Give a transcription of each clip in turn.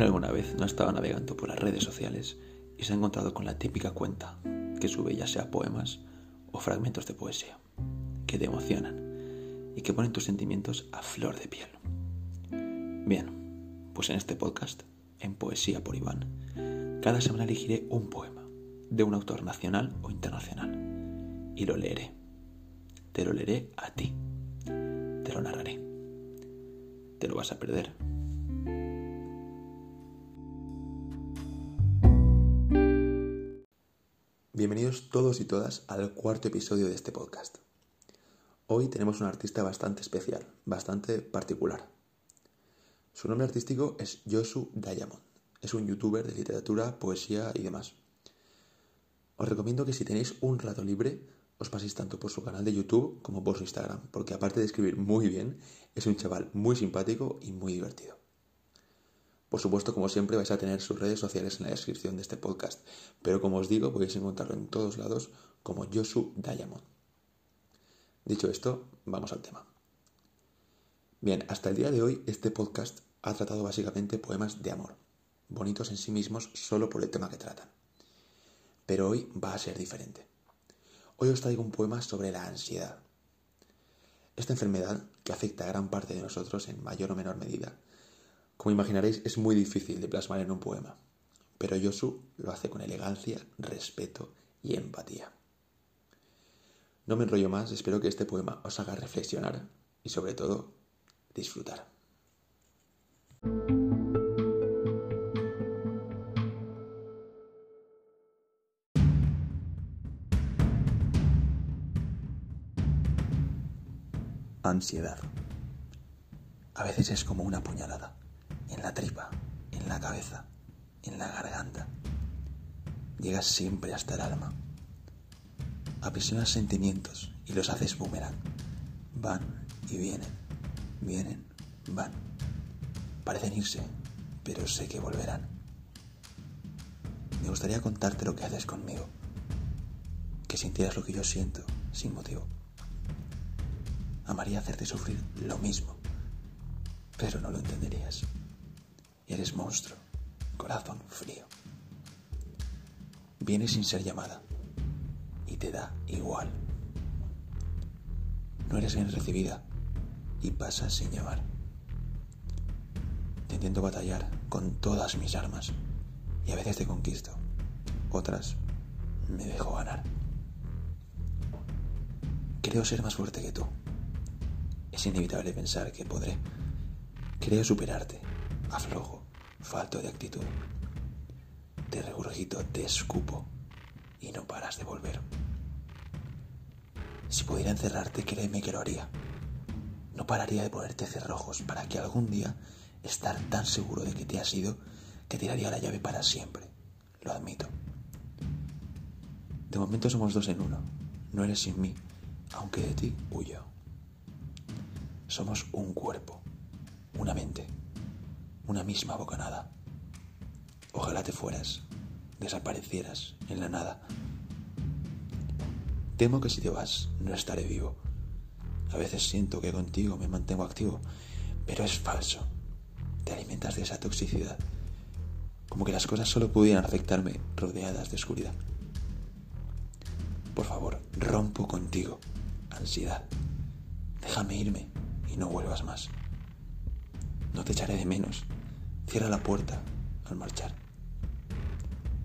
¿Quién alguna vez no ha estado navegando por las redes sociales y se ha encontrado con la típica cuenta que sube ya sea poemas o fragmentos de poesía que te emocionan y que ponen tus sentimientos a flor de piel? Bien, pues en este podcast, en Poesía por Iván, cada semana elegiré un poema de un autor nacional o internacional y lo leeré. Te lo leeré a ti. Te lo narraré. Te lo vas a perder. Todos y todas al cuarto episodio de este podcast. Hoy tenemos un artista bastante especial, bastante particular. Su nombre artístico es Josu Diamond. Es un youtuber de literatura, poesía y demás. Os recomiendo que si tenéis un rato libre, os paséis tanto por su canal de YouTube como por su Instagram, porque aparte de escribir muy bien, es un chaval muy simpático y muy divertido. Por supuesto, como siempre, vais a tener sus redes sociales en la descripción de este podcast, pero como os digo, podéis encontrarlo en todos lados como Josu Diamond. Dicho esto, vamos al tema. Bien, hasta el día de hoy este podcast ha tratado básicamente poemas de amor, bonitos en sí mismos solo por el tema que tratan. Pero hoy va a ser diferente. Hoy os traigo un poema sobre la ansiedad. Esta enfermedad, que afecta a gran parte de nosotros en mayor o menor medida, como imaginaréis, es muy difícil de plasmar en un poema, pero Yosu lo hace con elegancia, respeto y empatía. No me enrollo más, espero que este poema os haga reflexionar y sobre todo disfrutar. Ansiedad. A veces es como una puñalada en la tripa, en la cabeza, en la garganta. Llegas siempre hasta el alma. Aprisionas sentimientos y los haces boomerang. Van y vienen, vienen, van. Parecen irse, pero sé que volverán. Me gustaría contarte lo que haces conmigo. Que sintieras lo que yo siento, sin motivo. Amaría hacerte sufrir lo mismo, pero no lo entenderías. Eres monstruo, corazón frío. Viene sin ser llamada y te da igual. No eres bien recibida y pasas sin llamar. Te intento batallar con todas mis armas y a veces te conquisto, otras me dejo ganar. Creo ser más fuerte que tú. Es inevitable pensar que podré. Creo superarte, aflojo falto de actitud. Te regurgito, te escupo y no paras de volver. Si pudiera encerrarte, créeme que lo haría. No pararía de ponerte cerrojos para que algún día estar tan seguro de que te has ido que tiraría la llave para siempre. Lo admito. De momento somos dos en uno. No eres sin mí, aunque de ti huyo. Somos un cuerpo, una mente una misma bocanada. Ojalá te fueras, desaparecieras en la nada. Temo que si te vas no estaré vivo. A veces siento que contigo me mantengo activo, pero es falso. Te alimentas de esa toxicidad, como que las cosas solo pudieran afectarme rodeadas de oscuridad. Por favor, rompo contigo, ansiedad. Déjame irme y no vuelvas más. No te echaré de menos Cierra la puerta al marchar.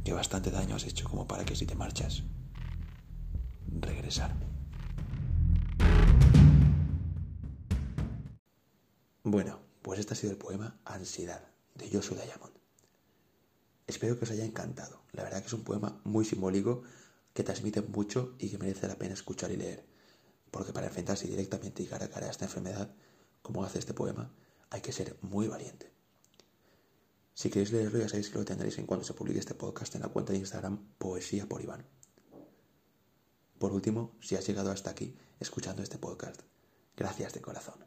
Que bastante daño has hecho como para que si te marchas, regresar. Bueno, pues este ha sido el poema Ansiedad de Josu Diamond. Espero que os haya encantado. La verdad que es un poema muy simbólico que transmite mucho y que merece la pena escuchar y leer. Porque para enfrentarse directamente y cara a cara a esta enfermedad, como hace este poema, hay que ser muy valiente. Si queréis leerlo, ya sabéis que lo tendréis en cuanto se publique este podcast en la cuenta de Instagram Poesía por Iván. Por último, si has llegado hasta aquí escuchando este podcast, gracias de corazón.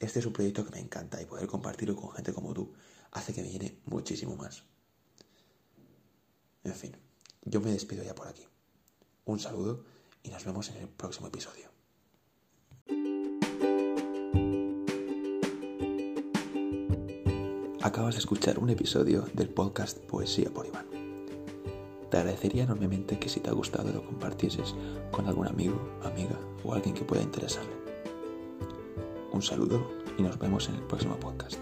Este es un proyecto que me encanta y poder compartirlo con gente como tú hace que me llene muchísimo más. En fin, yo me despido ya por aquí. Un saludo y nos vemos en el próximo episodio. Acabas de escuchar un episodio del podcast Poesía por Iván. Te agradecería enormemente que si te ha gustado lo compartieses con algún amigo, amiga o alguien que pueda interesarle. Un saludo y nos vemos en el próximo podcast.